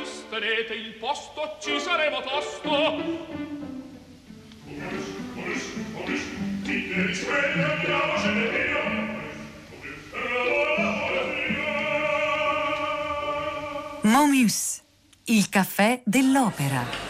Momus, tenete il posto, ci saremo tosto. Momus, Momus, Momus, ti devi svegliare, andiamocene via. Momus, il caffè dell'opera.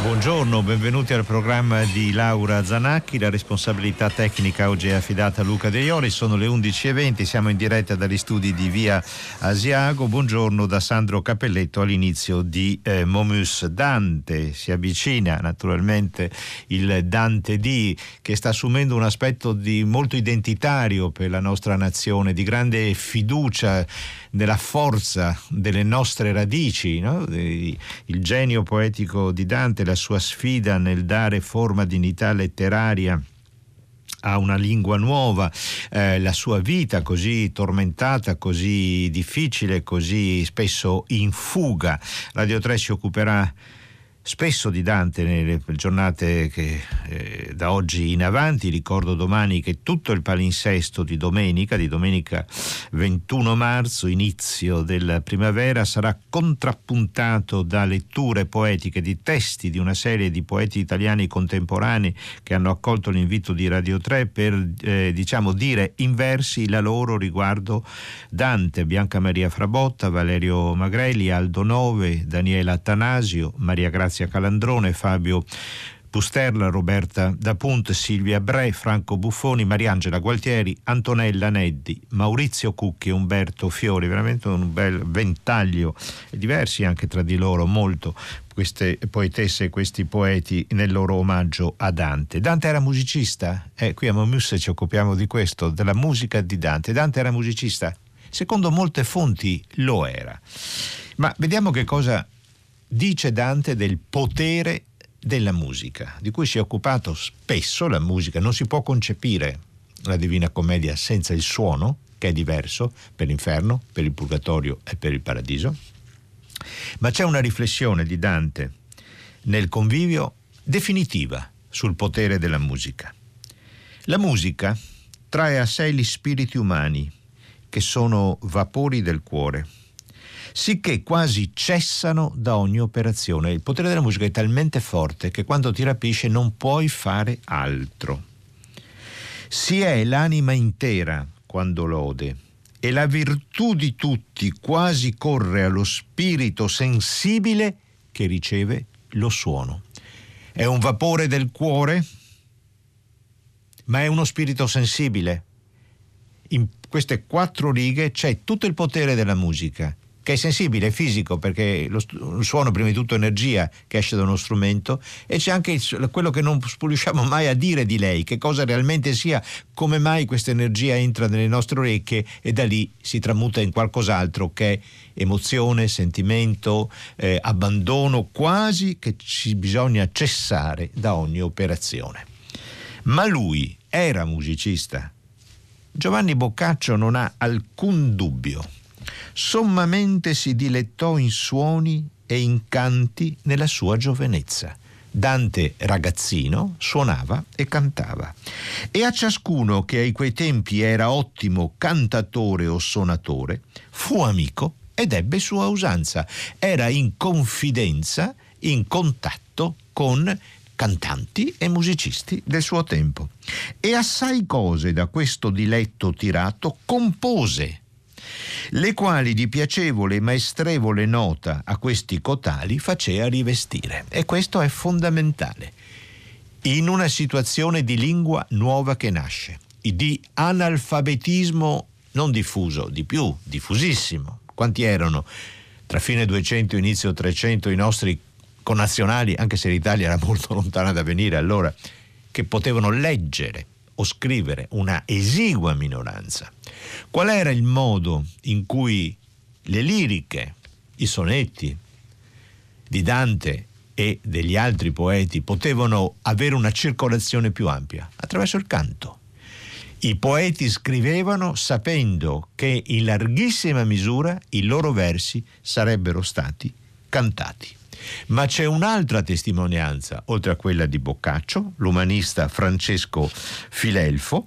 Buongiorno, benvenuti al programma di Laura Zanacchi. La responsabilità tecnica oggi è affidata a Luca De Iori. Sono le 11.20, siamo in diretta dagli studi di Via Asiago. Buongiorno da Sandro Capelletto all'inizio di eh, Momus Dante. Si avvicina naturalmente il Dante D che sta assumendo un aspetto di molto identitario per la nostra nazione, di grande fiducia nella forza delle nostre radici. No? Il genio poetico di Dante, la sua sfida nel dare forma, dignità letteraria a una lingua nuova, eh, la sua vita così tormentata, così difficile, così spesso in fuga. Radio 3 si occuperà spesso di Dante nelle giornate che, eh, da oggi in avanti. Ricordo domani che tutto il palinsesto di domenica, di domenica 21 marzo, inizio della primavera, sarà contrappuntato da letture poetiche di testi di una serie di poeti italiani contemporanei che hanno accolto l'invito di Radio 3 per eh, diciamo dire in versi la loro riguardo Dante, Bianca Maria Frabotta, Valerio Magrelli, Aldo Nove, Daniela Attanasio, Maria Grazia Grazia Calandrone, Fabio Pusterla, Roberta Dapunt, Silvia Bre, Franco Buffoni, Mariangela Gualtieri, Antonella Neddi, Maurizio Cucchi, Umberto Fiori, veramente un bel ventaglio, diversi anche tra di loro, molto queste poetesse e questi poeti nel loro omaggio a Dante. Dante era musicista? Eh, qui a Momus ci occupiamo di questo, della musica di Dante. Dante era musicista? Secondo molte fonti lo era. Ma vediamo che cosa dice Dante del potere della musica, di cui si è occupato spesso la musica. Non si può concepire la Divina Commedia senza il suono, che è diverso per l'inferno, per il purgatorio e per il paradiso. Ma c'è una riflessione di Dante nel convivio definitiva sul potere della musica. La musica trae a sé gli spiriti umani, che sono vapori del cuore sicché quasi cessano da ogni operazione. Il potere della musica è talmente forte che quando ti rapisce non puoi fare altro. Si è l'anima intera quando lode e la virtù di tutti quasi corre allo spirito sensibile che riceve lo suono. È un vapore del cuore, ma è uno spirito sensibile. In queste quattro righe c'è tutto il potere della musica che è sensibile, è fisico, perché lo, il suono prima di tutto è energia che esce da uno strumento e c'è anche il, quello che non riusciamo mai a dire di lei, che cosa realmente sia, come mai questa energia entra nelle nostre orecchie e da lì si tramuta in qualcos'altro che è emozione, sentimento, eh, abbandono, quasi che ci bisogna cessare da ogni operazione. Ma lui era musicista. Giovanni Boccaccio non ha alcun dubbio sommamente si dilettò in suoni e in canti nella sua giovenezza. Dante ragazzino suonava e cantava e a ciascuno che ai quei tempi era ottimo cantatore o suonatore fu amico ed ebbe sua usanza. Era in confidenza, in contatto con cantanti e musicisti del suo tempo. E assai cose da questo diletto tirato compose le quali di piacevole e maestrevole nota a questi cotali facea rivestire. E questo è fondamentale. In una situazione di lingua nuova che nasce, di analfabetismo non diffuso, di più, diffusissimo. Quanti erano tra fine 200 e inizio 300 i nostri connazionali, anche se l'Italia era molto lontana da venire allora, che potevano leggere o scrivere, una esigua minoranza. Qual era il modo in cui le liriche, i sonetti di Dante e degli altri poeti potevano avere una circolazione più ampia? Attraverso il canto. I poeti scrivevano sapendo che in larghissima misura i loro versi sarebbero stati cantati. Ma c'è un'altra testimonianza, oltre a quella di Boccaccio, l'umanista Francesco Filelfo,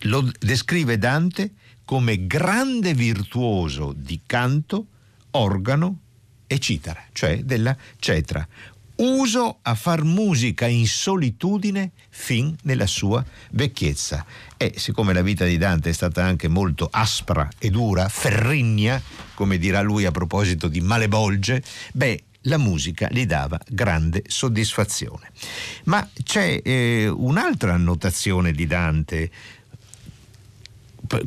lo descrive Dante come grande virtuoso di canto, organo e citara, cioè della cetra. Uso a far musica in solitudine fin nella sua vecchiezza. E siccome la vita di Dante è stata anche molto aspra e dura, ferrigna, come dirà lui a proposito di malebolge, beh, la musica gli dava grande soddisfazione. Ma c'è eh, un'altra annotazione di Dante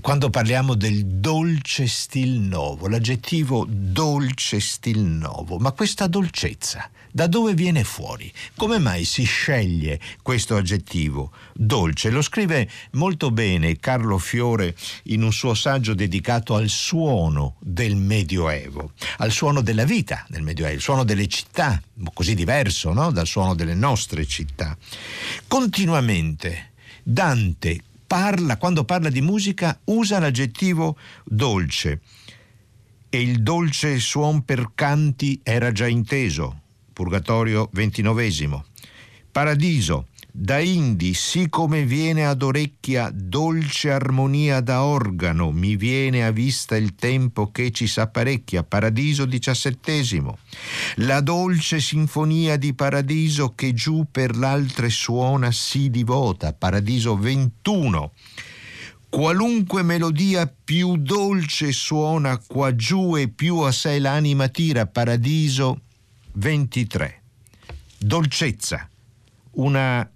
quando parliamo del dolce stil novo, l'aggettivo dolce stil novo, ma questa dolcezza da dove viene fuori? Come mai si sceglie questo aggettivo dolce? Lo scrive molto bene Carlo Fiore in un suo saggio dedicato al suono del Medioevo, al suono della vita del Medioevo, il suono delle città, così diverso no? dal suono delle nostre città. Continuamente Dante parla, quando parla di musica, usa l'aggettivo dolce. E il dolce suon per canti era già inteso. Purgatorio ventinovesimo. Paradiso, da indi, sì come viene ad orecchia dolce armonia da organo, mi viene a vista il tempo che ci s'apparecchia, paradiso diciassettesimo. La dolce sinfonia di paradiso che giù per l'altre suona si divota, paradiso ventuno. Qualunque melodia più dolce suona qua giù e più a sé l'anima tira, paradiso 23. Dolcezza, una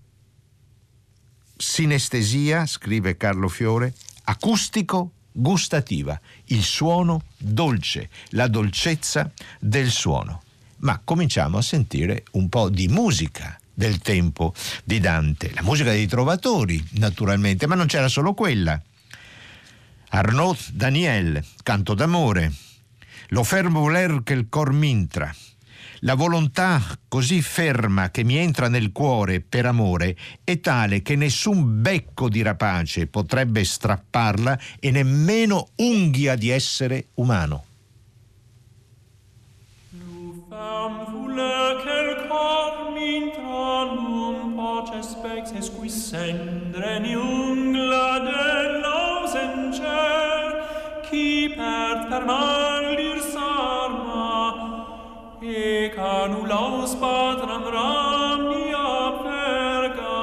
sinestesia, scrive Carlo Fiore, acustico gustativa, il suono dolce, la dolcezza del suono. Ma cominciamo a sentire un po' di musica del tempo di Dante, la musica dei trovatori naturalmente, ma non c'era solo quella. Arnaud Daniel, Canto d'amore, Lo fermo voler che il cor m'intra, la volontà così ferma che mi entra nel cuore per amore è tale che nessun becco di rapace potrebbe strapparla e nemmeno unghia di essere umano. Chi per fermar ec annulaus patram ramnia perga,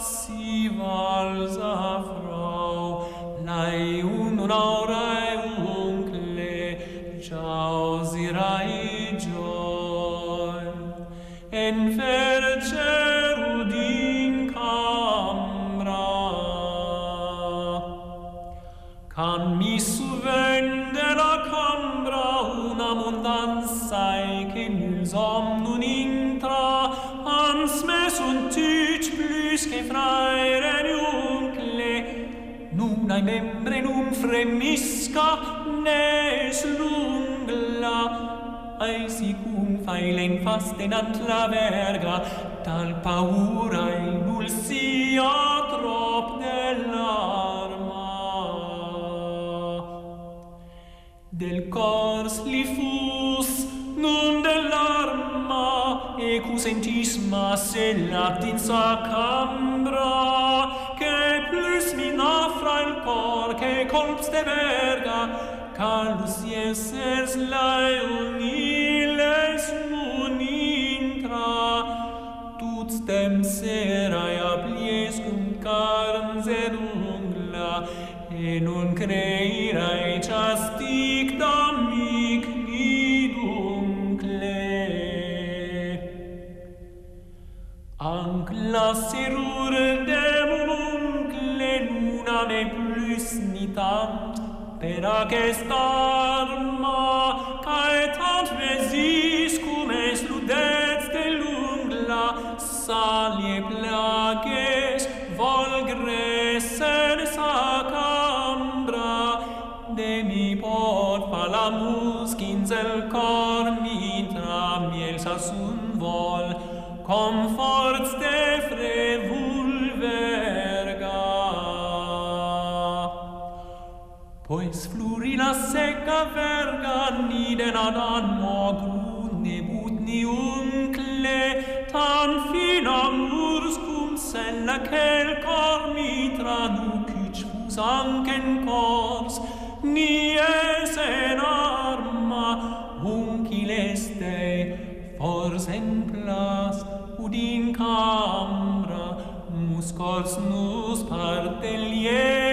si valsa frau, laiun raurae uncle, jausirae joy. En verce Can mi suvende la cambra una mondanza somnum intra ans me sunt tic plus che fraere nuncle nun ai membre num fremisca ne slungla ai sicum failen fastenant la verga tal paura in trop dell'arma del cors li fus nun sentis masse latinsa cambra, che plus mi nafra il cor, che colps de verga, calus iesers laeoniles munintra, tut stem serae aplies cum carns et ungla, e non creirae chasti nassirur demununcle nuname plus nitant per aquest arma caetant resis cum es ludets de lungla salie places volgre sensa cambra. De mi pot falamus quinzel cor mi tra miel sasun vol com Nina secca verga niden ad anno nebutnium cle tan finam urs urscum sella cel cor mitra nucic fus ancen cors. Nies en arma uncil este fors en plas ud in cambra muscors nus parte liet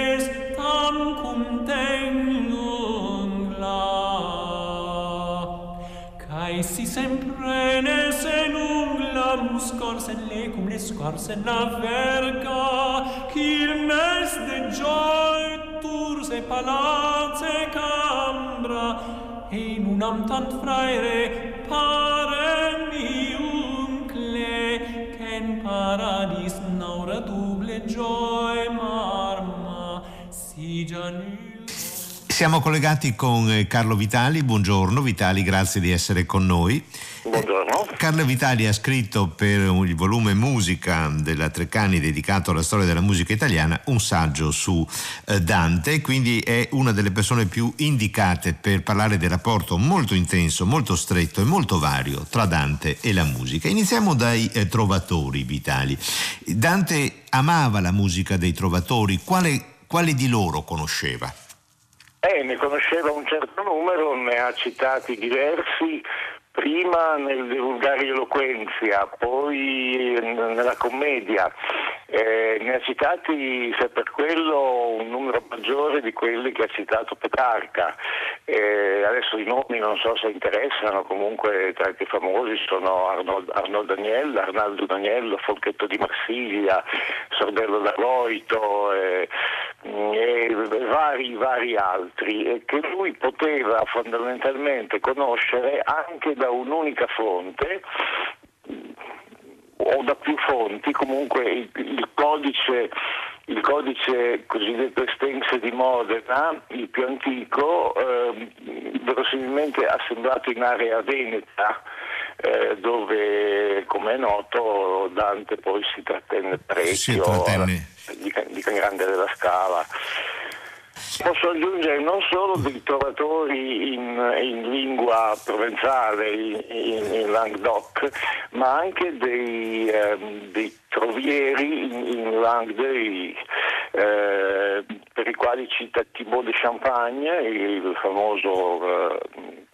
Renes en unglamus corsen lecum les corsen naverca, Cil mes de gioi turse palace cambra, E in unam tant fraere parem iuncle, Cen paradis naura duble gioi marma, si janus. Siamo collegati con eh, Carlo Vitali, buongiorno Vitali, grazie di essere con noi. Buongiorno. Carlo Vitali ha scritto per il volume Musica della Treccani dedicato alla storia della musica italiana un saggio su eh, Dante, quindi è una delle persone più indicate per parlare del rapporto molto intenso, molto stretto e molto vario tra Dante e la musica. Iniziamo dai eh, trovatori Vitali. Dante amava la musica dei trovatori, quale, quale di loro conosceva? Eh, ne conosceva un certo numero, ne ha citati diversi, prima nel Vulgari Eloquenzia, poi nella commedia. Eh, ne ha citati, se per quello, un numero maggiore di quelli che ha citato Petrarca. Eh, adesso i nomi non so se interessano, comunque tra i più famosi sono Arnold, Arnold Daniel, Arnaldo Daniello, Folchetto di Marsiglia, Sordello d'Aloito eh, e vari, vari altri, che lui poteva fondamentalmente conoscere anche da un'unica fonte o da più fonti, comunque il, il codice il codice cosiddetto Estense di Modena, il più antico, eh, verosimilmente assemblato in area veneta, eh, dove, come è noto, Dante poi si trattenne parecchio Si trattenne. di, di Grande della Scala. Posso aggiungere non solo dei trovatori in, in lingua provenzale, in, in, Languedoc, ma anche dei, ehm, dei trovieri in, in Langue eh, per i quali cita Thibaut de Champagne, il famoso eh,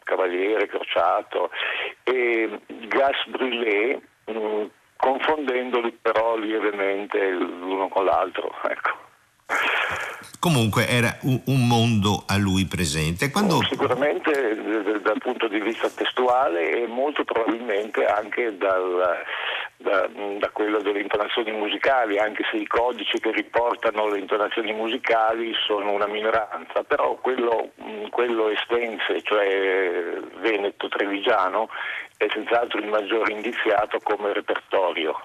cavaliere crociato, e Gas Brûlé, mh, confondendoli però lievemente l'uno con l'altro. Ecco. Comunque era un, mondo a lui presente. Quando... Sicuramente dal punto di vista testuale e molto probabilmente anche dal, da, da, quello delle intonazioni musicali, anche se i codici che riportano le intonazioni musicali sono una minoranza, però quello, quello estense, cioè veneto-trevigiano, è senz'altro il maggiore indiziato come repertorio.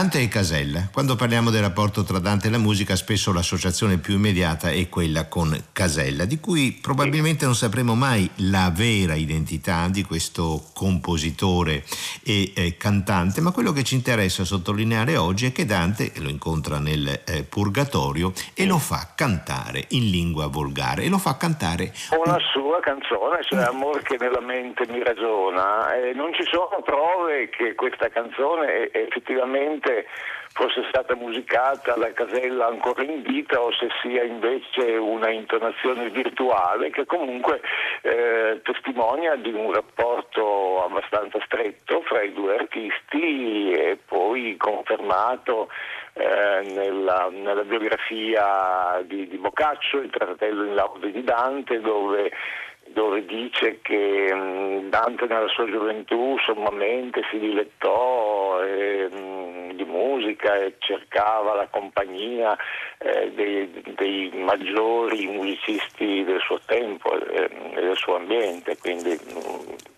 Dante e Casella. Quando parliamo del rapporto tra Dante e la musica, spesso l'associazione più immediata è quella con Casella, di cui probabilmente non sapremo mai la vera identità di questo compositore e eh, cantante, ma quello che ci interessa sottolineare oggi è che Dante lo incontra nel eh, Purgatorio e lo fa cantare in lingua volgare e lo fa cantare una sua canzone, cioè Amor che nella mente mi ragiona. E non ci sono prove che questa canzone effettivamente fosse stata musicata la casella ancora in vita o se sia invece una intonazione virtuale che comunque eh, testimonia di un rapporto abbastanza stretto fra i due artisti e poi confermato eh, nella, nella, biografia di, di Boccaccio, il fratello in laude di Dante, dove dove dice che mm, Dante nella sua gioventù sommamente si dilettò eh, di musica e cercava la compagnia eh, dei, dei, maggiori musicisti del suo tempo eh, e del suo ambiente, quindi mm,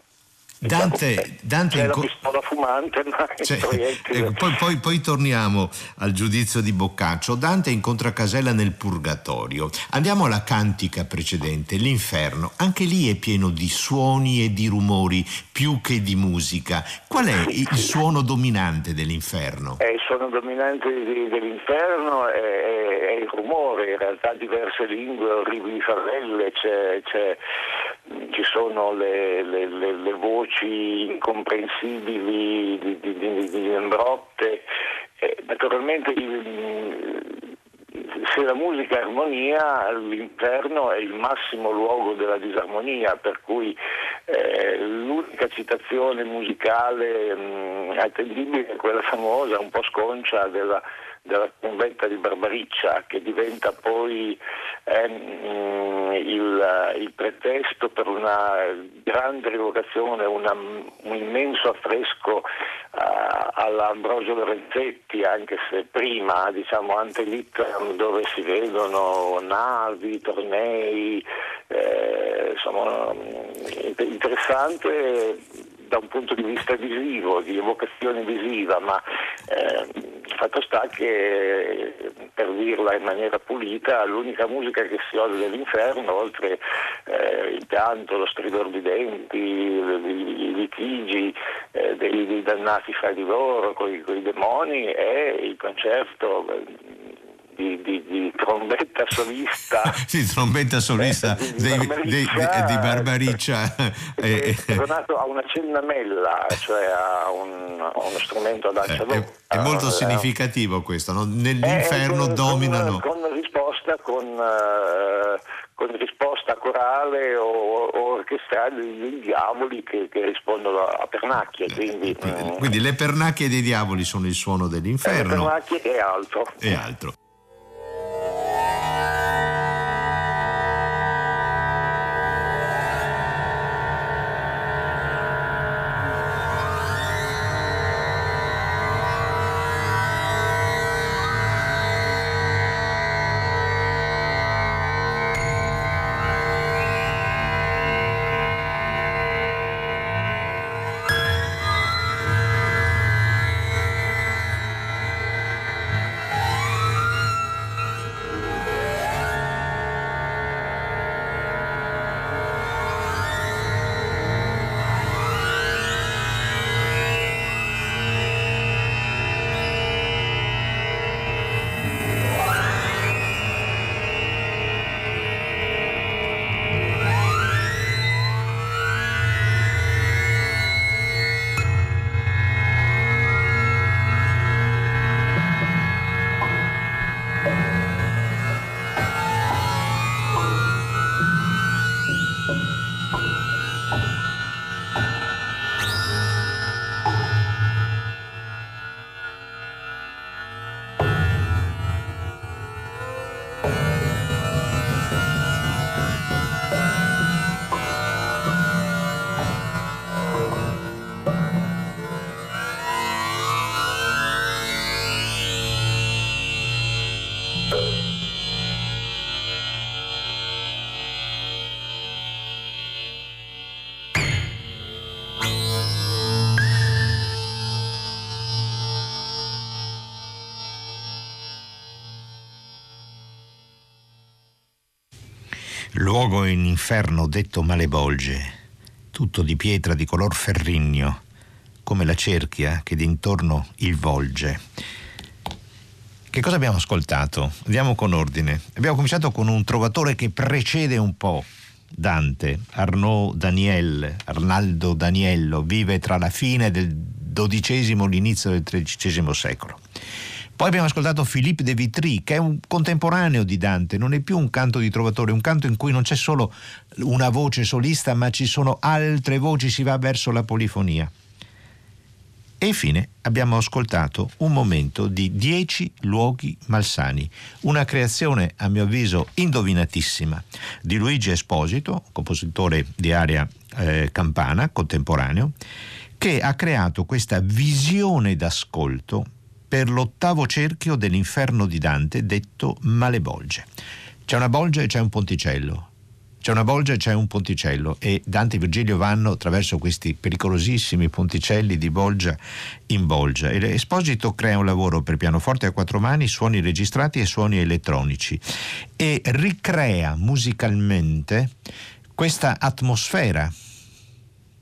Dante, Dante c'è inco- la pistola fumante, ma cioè, ecco, poi, poi, poi, torniamo al giudizio di Boccaccio. Dante incontra Casella nel Purgatorio. Andiamo alla cantica precedente, l'inferno. Anche lì è pieno di suoni e di rumori più che di musica. Qual è il suono dominante dell'inferno? Eh, il suono dominante dell'inferno è, è, è, il rumore, in realtà diverse lingue, orribili favelle, c'è, c'è ci sono le, le, le, le voci incomprensibili di, di, di, di Lembrotte. Eh, naturalmente se la musica è armonia, l'interno è il massimo luogo della disarmonia, per cui eh, l'unica citazione musicale mh, attendibile è quella famosa, un po' sconcia della della conventa di Barbariccia che diventa poi eh, il, il, pretesto per una grande rivocazione, una, un immenso affresco uh, all'Ambrosio Lorenzetti, anche se prima, diciamo, ante litteram, dove si vedono navi, tornei, eh, insomma, interessante da un punto di vista visivo, di evocazione visiva, ma eh, fatto sta che, per dirla in maniera pulita, l'unica musica che si ode dell'inferno, oltre eh, il pianto, lo stridor di denti, i litigi eh, dei, dei, dannati fra di loro, con i demoni, è il concerto di, di, di, trombetta solista. sì, trombetta solista eh, di, di, di Barbariccia. È tornato a una cennamella, cioè a, un, a uno strumento ad ancia eh, è, è, molto eh, significativo questo, no? nell'inferno con, dominano. Con, con risposta, con, uh, con risposta corale o, o orchestrale dei diavoli che, che rispondono a pernacchie. Quindi, quindi, mm, quindi, le pernacchie dei diavoli sono il suono dell'inferno. Le pernacchie e altro. E altro. Yeah. Luogo in inferno detto malebolge, tutto di pietra di color ferrigno, come la cerchia che d'intorno il volge. Che cosa abbiamo ascoltato? Andiamo con ordine. Abbiamo cominciato con un trovatore che precede un po' Dante, Arnaud Daniel, Arnaldo Daniello, vive tra la fine del XII e l'inizio del XIII secolo. Poi abbiamo ascoltato Philippe de Vitry, che è un contemporaneo di Dante, non è più un canto di trovatore, un canto in cui non c'è solo una voce solista, ma ci sono altre voci, si va verso la polifonia. E infine abbiamo ascoltato un momento di Dieci luoghi malsani, una creazione a mio avviso indovinatissima di Luigi Esposito, compositore di area eh, campana contemporaneo, che ha creato questa visione d'ascolto per l'ottavo cerchio dell'inferno di Dante detto Malebolge. C'è una bolgia e c'è un ponticello. C'è una bolgia e c'è un ponticello e Dante e Virgilio vanno attraverso questi pericolosissimi ponticelli di bolgia in bolgia. E Esposito crea un lavoro per pianoforte a quattro mani, suoni registrati e suoni elettronici e ricrea musicalmente questa atmosfera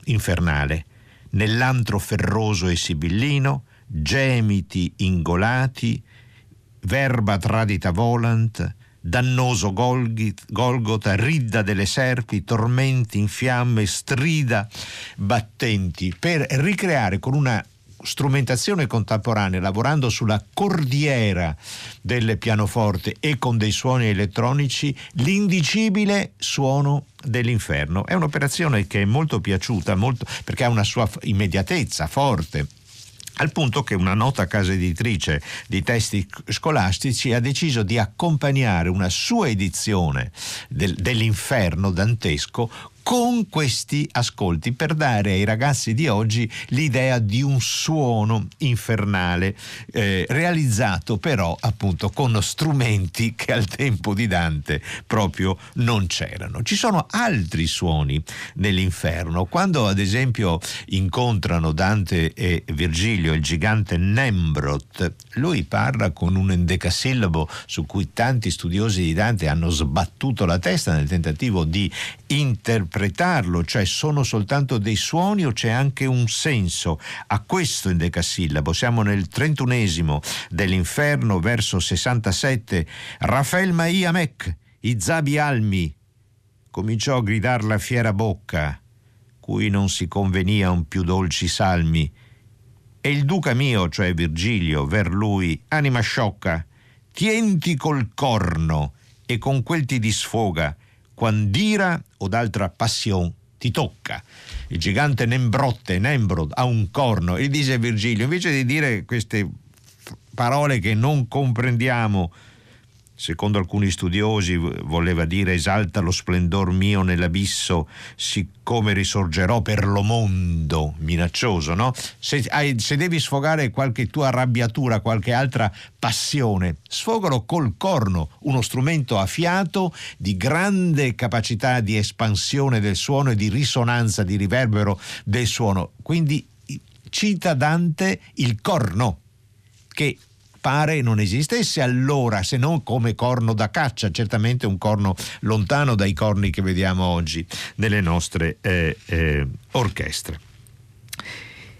infernale nell'antro ferroso e sibillino, gemiti ingolati, verba tradita volant, dannoso Golgota, ridda delle serpi, tormenti in fiamme, strida battenti, per ricreare con una strumentazione contemporanea, lavorando sulla cordiera del pianoforte e con dei suoni elettronici, l'indicibile suono dell'inferno. È un'operazione che è molto piaciuta, molto, perché ha una sua immediatezza forte al punto che una nota casa editrice di testi scolastici ha deciso di accompagnare una sua edizione del, dell'inferno dantesco con questi ascolti per dare ai ragazzi di oggi l'idea di un suono infernale eh, realizzato però appunto con strumenti che al tempo di Dante proprio non c'erano. Ci sono altri suoni nell'inferno. Quando ad esempio incontrano Dante e Virgilio il gigante Nembrot, lui parla con un endecasillabo su cui tanti studiosi di Dante hanno sbattuto la testa nel tentativo di interpretare interpretarlo, cioè sono soltanto dei suoni o c'è anche un senso a questo endecasillabo. Siamo nel trentunesimo dell'inferno, verso 67. Rafael Maia Mec, Izabi Almi, cominciò a gridar la fiera bocca, cui non si convenia un più dolci salmi. E il duca mio, cioè Virgilio, ver lui, anima sciocca, tienti col corno e con quel ti disfoga quand'ira o d'altra passione ti tocca. Il gigante Nembrotte, Nembrod, ha un corno e dice Virgilio, invece di dire queste parole che non comprendiamo, secondo alcuni studiosi voleva dire esalta lo splendor mio nell'abisso, siccome risorgerò per lo mondo, minaccioso, no? Se, hai, se, devi sfogare qualche tua arrabbiatura, qualche altra passione, sfogalo col corno, uno strumento a fiato di grande capacità di espansione del suono e di risonanza, di riverbero del suono. Quindi cita Dante il corno, che pare non esistesse allora se non come corno da caccia, certamente un corno lontano dai corni che vediamo oggi nelle nostre eh, eh, orchestre.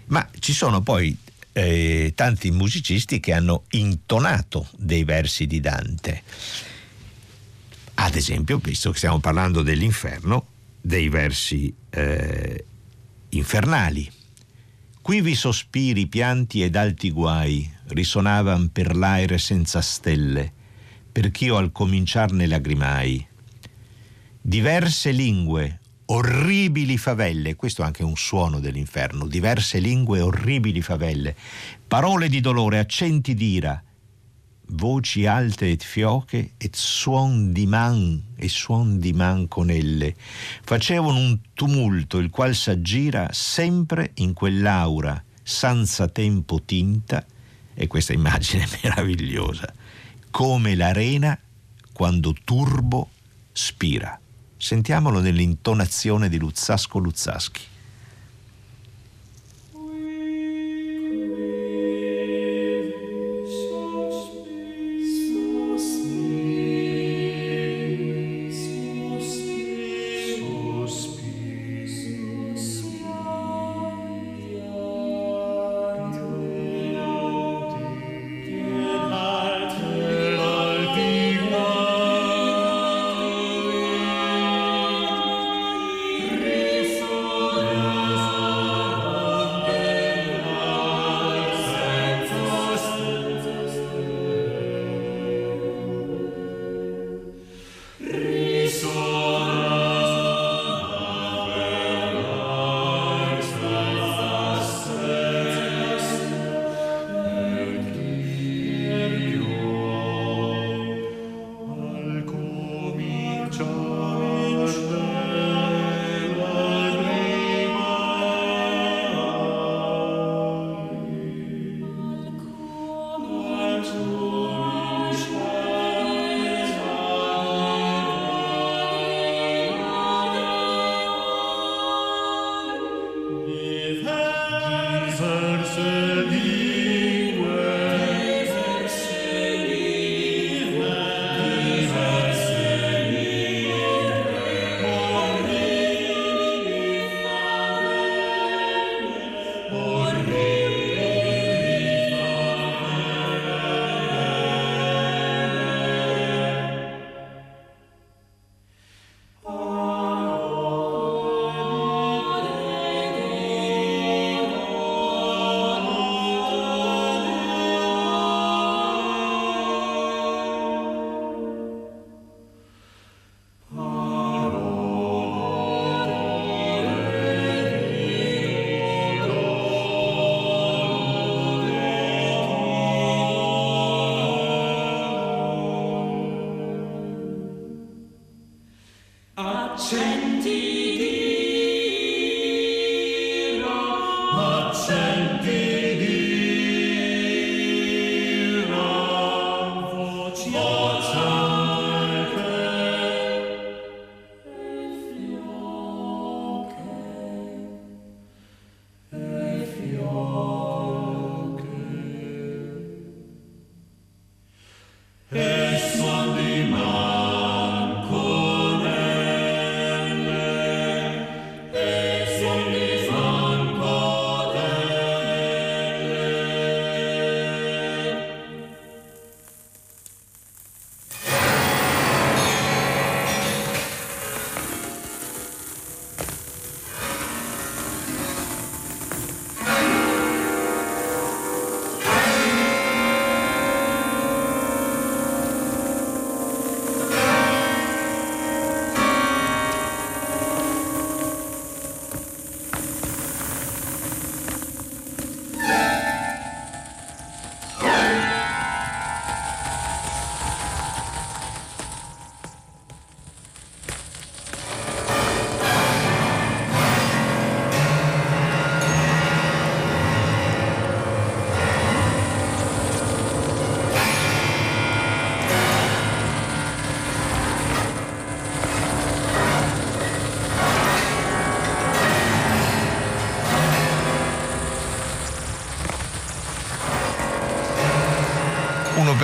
Ma ci sono poi eh, tanti musicisti che hanno intonato dei versi di Dante. Ad esempio, visto che stiamo parlando dell'inferno, dei versi eh, infernali. Qui vi sospiri, pianti ed alti guai risonavan per l'aere senza stelle, perch'io al cominciar ne lagrimai. Diverse lingue, orribili favelle, questo è anche un suono dell'inferno, diverse lingue, orribili favelle, parole di dolore, accenti d'ira, voci alte et fioche et suon di man e suon di man con elle, facevano un tumulto il qual s'aggira sempre in quell'aura senza tempo tinta, e questa immagine meravigliosa, come l'arena quando turbo spira. Sentiamolo nell'intonazione di Luzzasco Luzzaschi.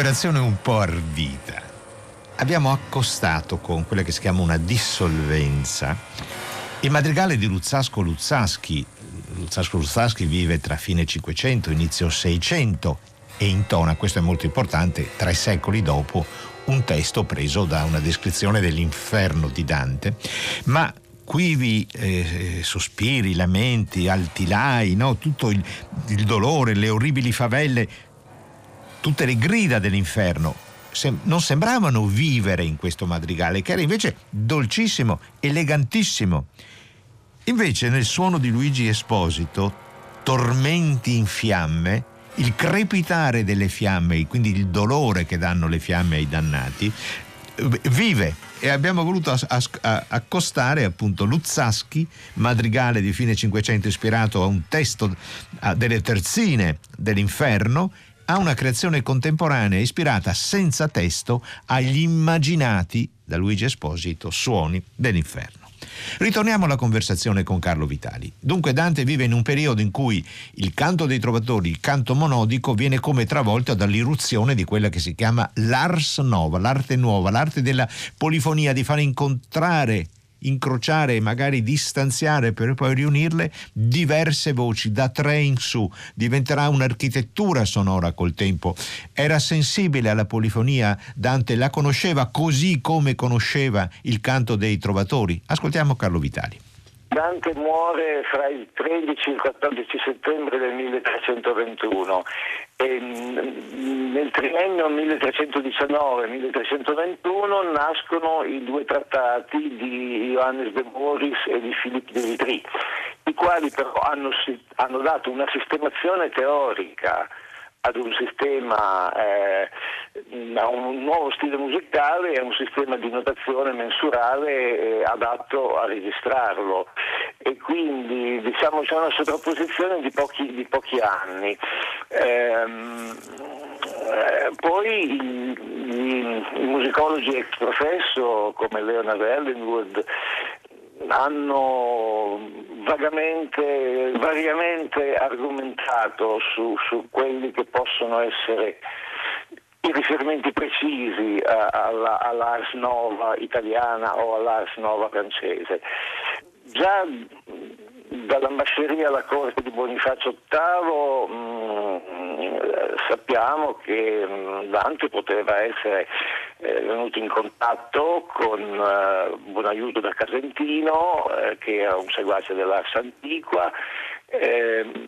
Un'operazione un po' ardita. Abbiamo accostato con quella che si chiama una dissolvenza il madrigale di Luzzasco Luzzaschi. Luzzasco Luzzaschi vive tra fine 500 e inizio 600 e intona, questo è molto importante, tre secoli dopo, un testo preso da una descrizione dell'inferno di Dante, ma quivi eh, sospiri, lamenti, altilai, no? tutto il, il dolore, le orribili favelle, tutte le grida dell'inferno sem- non sembravano vivere in questo madrigale, che era invece dolcissimo, elegantissimo. Invece nel suono di Luigi Esposito, tormenti in fiamme, il crepitare delle fiamme, quindi il dolore che danno le fiamme ai dannati, vive e abbiamo voluto accostare appunto Luzzaschi, madrigale di fine Cinquecento ispirato a un testo delle terzine dell'inferno, a una creazione contemporanea ispirata senza testo agli immaginati da Luigi Esposito suoni dell'inferno. Ritorniamo alla conversazione con Carlo Vitali. Dunque Dante vive in un periodo in cui il canto dei trovatori, il canto monodico, viene come travolto dall'irruzione di quella che si chiama l'ars nova, l'arte nuova, l'arte della polifonia, di fare incontrare incrociare e magari distanziare per poi riunirle diverse voci da tre in su. Diventerà un'architettura sonora col tempo. Era sensibile alla polifonia. Dante la conosceva così come conosceva il canto dei trovatori. Ascoltiamo Carlo Vitali. Dante muore fra il 13 e il 14 settembre del 1321 mm, nel triennio 1319-1321 nascono i due trattati di Johannes de Moris e di Philippe de Vitry, i quali però hanno, hanno dato una sistemazione teorica ad un sistema, eh, a un nuovo stile musicale e a un sistema di notazione mensurale eh, adatto a registrarlo e quindi diciamo c'è una sovrapposizione di pochi, di pochi anni. Ehm, eh, poi i, i, musicologi ex professo come Leonard Ellenwood hanno vagamente, variamente argomentato su, su, quelli che possono essere i riferimenti precisi alla, all'Ars Nova italiana o all'Ars Nova francese. Già dall'ambasceria alla corte di Bonifacio VIII mh, mm, sappiamo che mm, Dante poteva essere eh, venuto in contatto con eh, Buonaiuto da Casentino, eh, che era un seguace dell'Ars Antiqua. Ehm,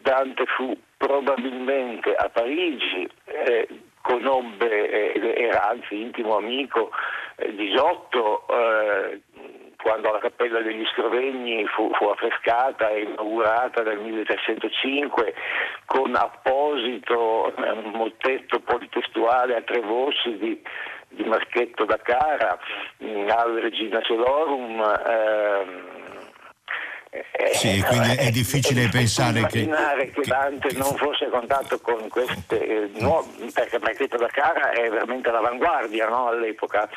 Dante fu probabilmente a Parigi, eh, conobbe, era anzi intimo amico eh, di Giotto, eh, quando la Cappella degli Scrovegni fu, fu, affrescata e inaugurata nel 1305 con apposito eh, mottetto politestuale a tre voci di, di Marchetto da Cara, al Regina Celorum. Eh, sì, quindi è difficile è pensare immaginare che, che Dante che, non fosse a contatto con queste, eh, nuove, perché Marchetto da Cara è veramente all'avanguardia no, all'epoca.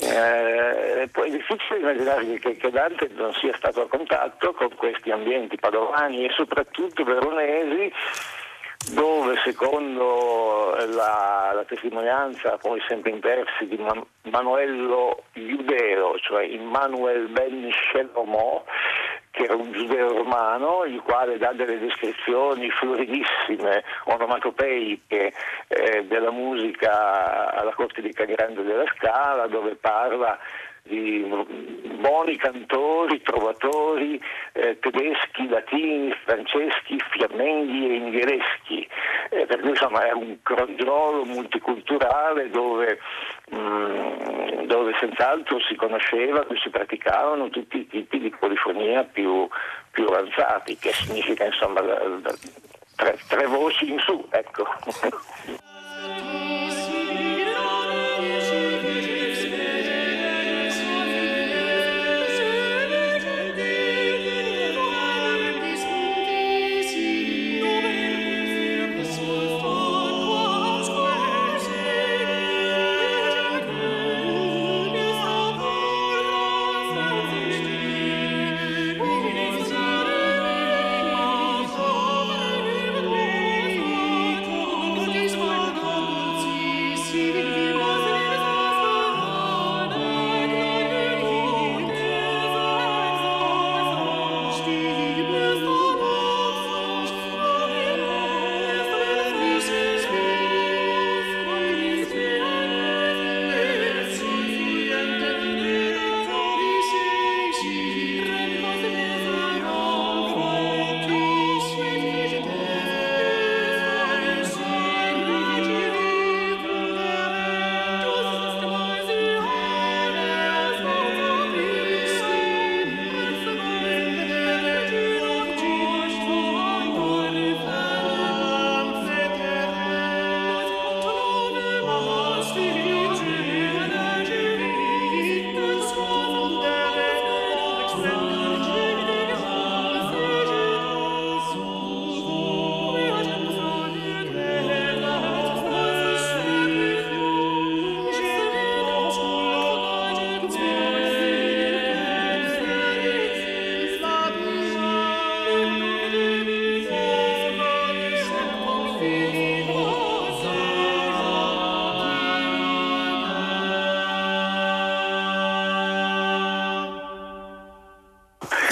Eh, poi è difficile immaginare che, che, Dante non sia stato a contatto con questi ambienti padovani e soprattutto veronesi dove secondo la, la testimonianza poi sempre in versi di Man- Manuello Iudeo, cioè Immanuel ben Shelomò, che era un giudeo romano, il quale dà delle descrizioni floridissime, onomatopeiche eh, della musica alla corte di Cagrande della Scala, dove parla di buoni cantori, trovatori eh, tedeschi, latini, franceschi, fiamminghi e inghereschi. Eh, per cui insomma è un crogiolo multiculturale dove, mh, mm, dove senz'altro si conosceva si praticavano tutti i tipi di polifonia più, più avanzati, che significa insomma da, da, tre, tre voci in su. Ecco.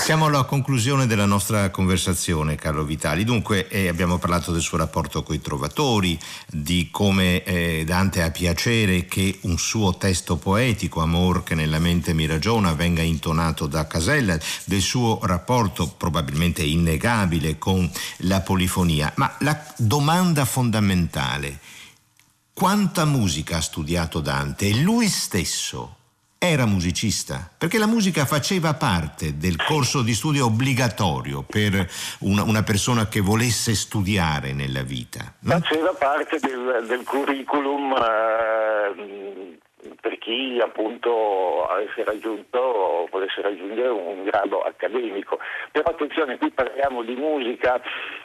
Siamo alla conclusione della nostra conversazione, Carlo Vitali. Dunque, eh, abbiamo parlato del suo rapporto con i trovatori, di come eh, Dante ha piacere che un suo testo poetico, Amor che nella mente mi ragiona, venga intonato da Casella, del suo rapporto probabilmente innegabile con la polifonia. Ma la domanda fondamentale, quanta musica ha studiato Dante? E lui stesso era musicista, perché la musica faceva parte del corso di studio obbligatorio per una, una persona che volesse studiare nella vita. Faceva parte del, del curriculum eh, per chi appunto avesse raggiunto o volesse raggiungere un grado accademico. Però attenzione, qui parliamo di musica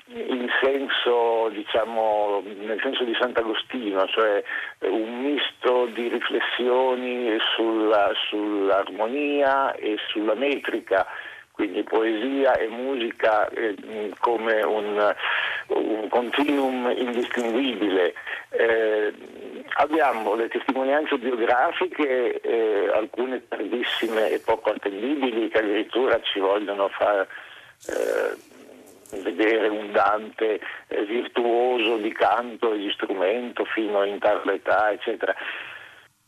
in senso, diciamo, nel senso di Sant'Agostino, cioè un misto di riflessioni sulla, sull'armonia e sulla metrica quindi poesia e musica eh, come un, un, continuum indistinguibile. Eh, abbiamo le testimonianze biografiche, eh, alcune tardissime e poco attendibili, che addirittura ci vogliono far eh, vedere un Dante eh, virtuoso di canto e di strumento fino in tarda età, eccetera.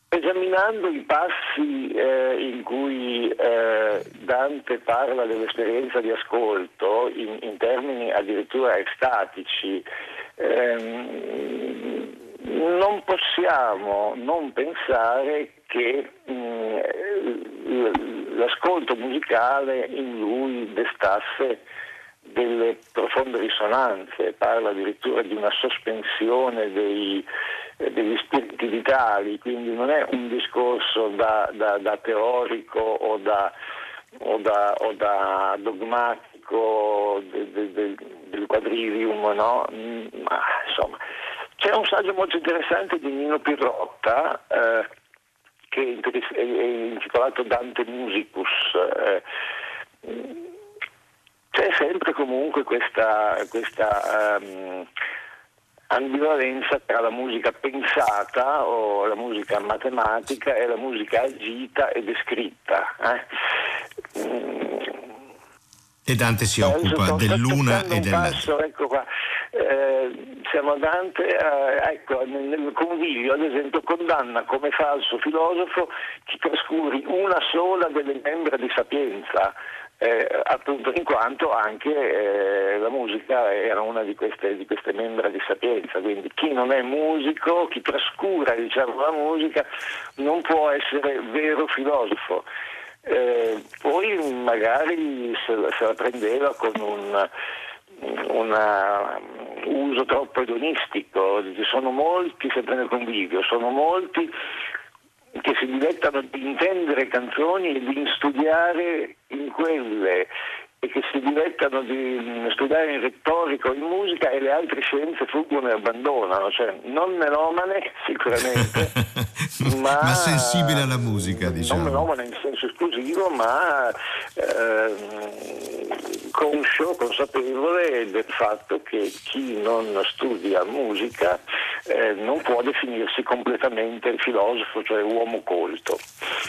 Esaminando i passi eh, in cui eh, Dante parla dell'esperienza di ascolto in, in termini addirittura estatici, ehm, non possiamo non pensare che mm, l'ascolto musicale in lui destasse delle profonde risonanze, parla addirittura di una sospensione dei, degli spiriti vitali, quindi non è un discorso da, da, da teorico o da, o da, o dogmatico de, de, de, del quadrivium, no? Mm, ma insomma c'è un saggio molto interessante di Nino Pirrotta eh, che è intitolato Dante Musicus. Eh, c'è sempre comunque questa, questa um, ambivalenza tra la musica pensata o la musica matematica e la musica agita e descritta. Eh? Mm. E Dante si occupa dell'una e dell'altra. Ecco qua. Eh, siamo Dante, eh, ecco, nel, convivio, ad esempio, condanna come falso filosofo chi trascuri una sola delle membra di sapienza eh, appunto in quanto anche eh, la musica era una di queste, di queste, membra di sapienza, quindi chi non è musico, chi trascura diciamo, la musica non può essere vero filosofo. Eh, poi magari se, se, la prendeva con un una, un uso troppo edonistico, sono molti, sempre nel convivio, sono molti che si dilettano di intendere canzoni e di studiare in quelle e che si dilettano di studiare in retorica o in musica e le altre scienze fuggono e abbandonano, cioè non melomane sicuramente, ma, ma, sensibile alla musica, diciamo. Non melomane in senso esclusivo, ma eh, conscio, consapevole del fatto che chi non studia musica eh, non può definirsi completamente filosofo, cioè uomo colto.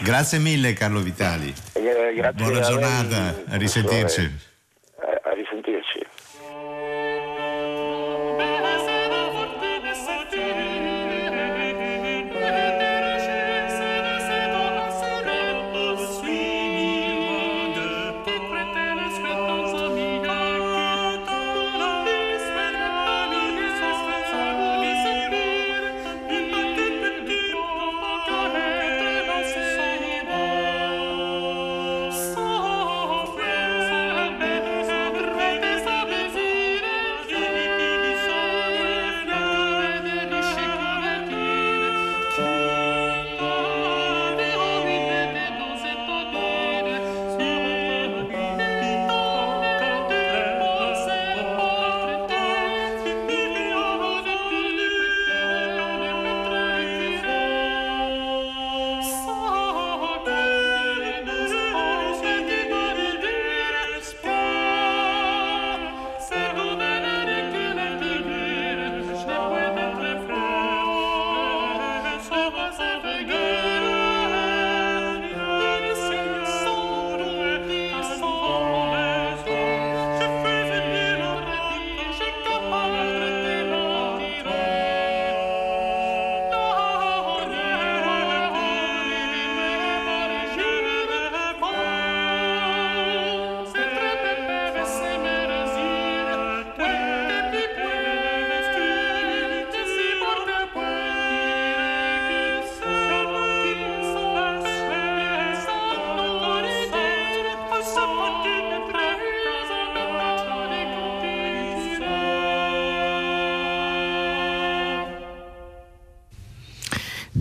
Grazie mille Carlo Vitali. Eh, Buona giornata, a risentirci. Eh,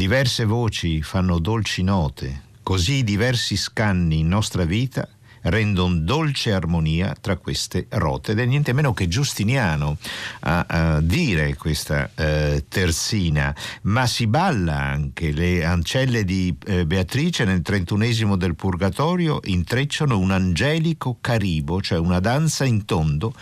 Diverse voci fanno dolci note, così diversi scanni in nostra vita rendono dolce armonia tra queste rote. Ed è niente meno che Giustiniano a, a dire questa eh, terzina, ma si balla anche, le ancelle di eh, Beatrice nel trentunesimo del Purgatorio intrecciano un angelico caribo, cioè una danza in tondo,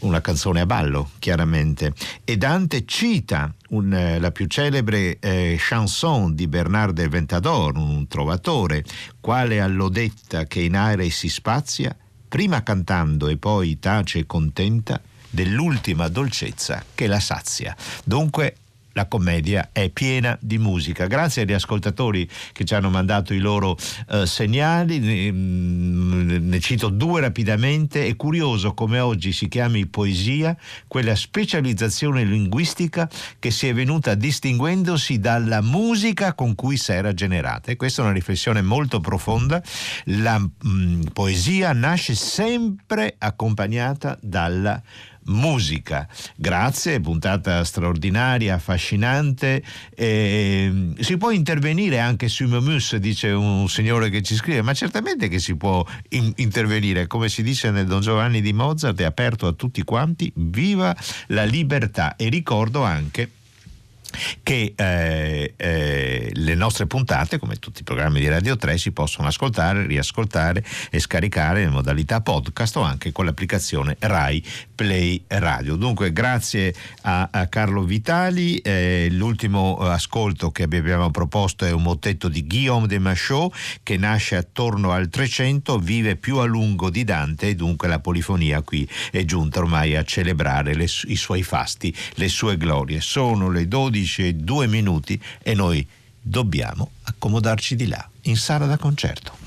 una canzone a ballo, chiaramente. E Dante cita un, eh, la più celebre eh, chanson di Bernard del Ventador, un trovatore, quale all'odetta che in aere si spazia, prima cantando e poi tace contenta dell'ultima dolcezza che la sazia. Dunque la commedia è piena di musica. Grazie agli ascoltatori che ci hanno mandato i loro eh, segnali, ne, mm, ne, cito due rapidamente. È curioso come oggi si chiami poesia quella specializzazione linguistica che si è venuta distinguendosi dalla musica con cui si era generata. E questa è una riflessione molto profonda. La mh, mm, poesia nasce sempre accompagnata dalla musica musica. Grazie, puntata straordinaria, affascinante. Eh, si può intervenire anche sui Momus, dice un signore che ci scrive, ma certamente che si può in- intervenire. Come si dice nel Don Giovanni di Mozart, è aperto a tutti quanti. Viva la libertà! E ricordo anche che eh, eh, le nostre puntate, come tutti i programmi di Radio 3, si possono ascoltare, riascoltare e scaricare in modalità podcast o anche con l'applicazione Rai Play Radio. Dunque, grazie a, a Carlo Vitali. Eh, l'ultimo ascolto che abbiamo proposto è un mottetto di Guillaume de Machaut che nasce attorno al 300, vive più a lungo di Dante e dunque la polifonia qui è giunta ormai a celebrare le, i suoi fasti, le sue glorie. Sono le 12 12 e 2 minuti e noi dobbiamo accomodarci di là, in sala da concerto.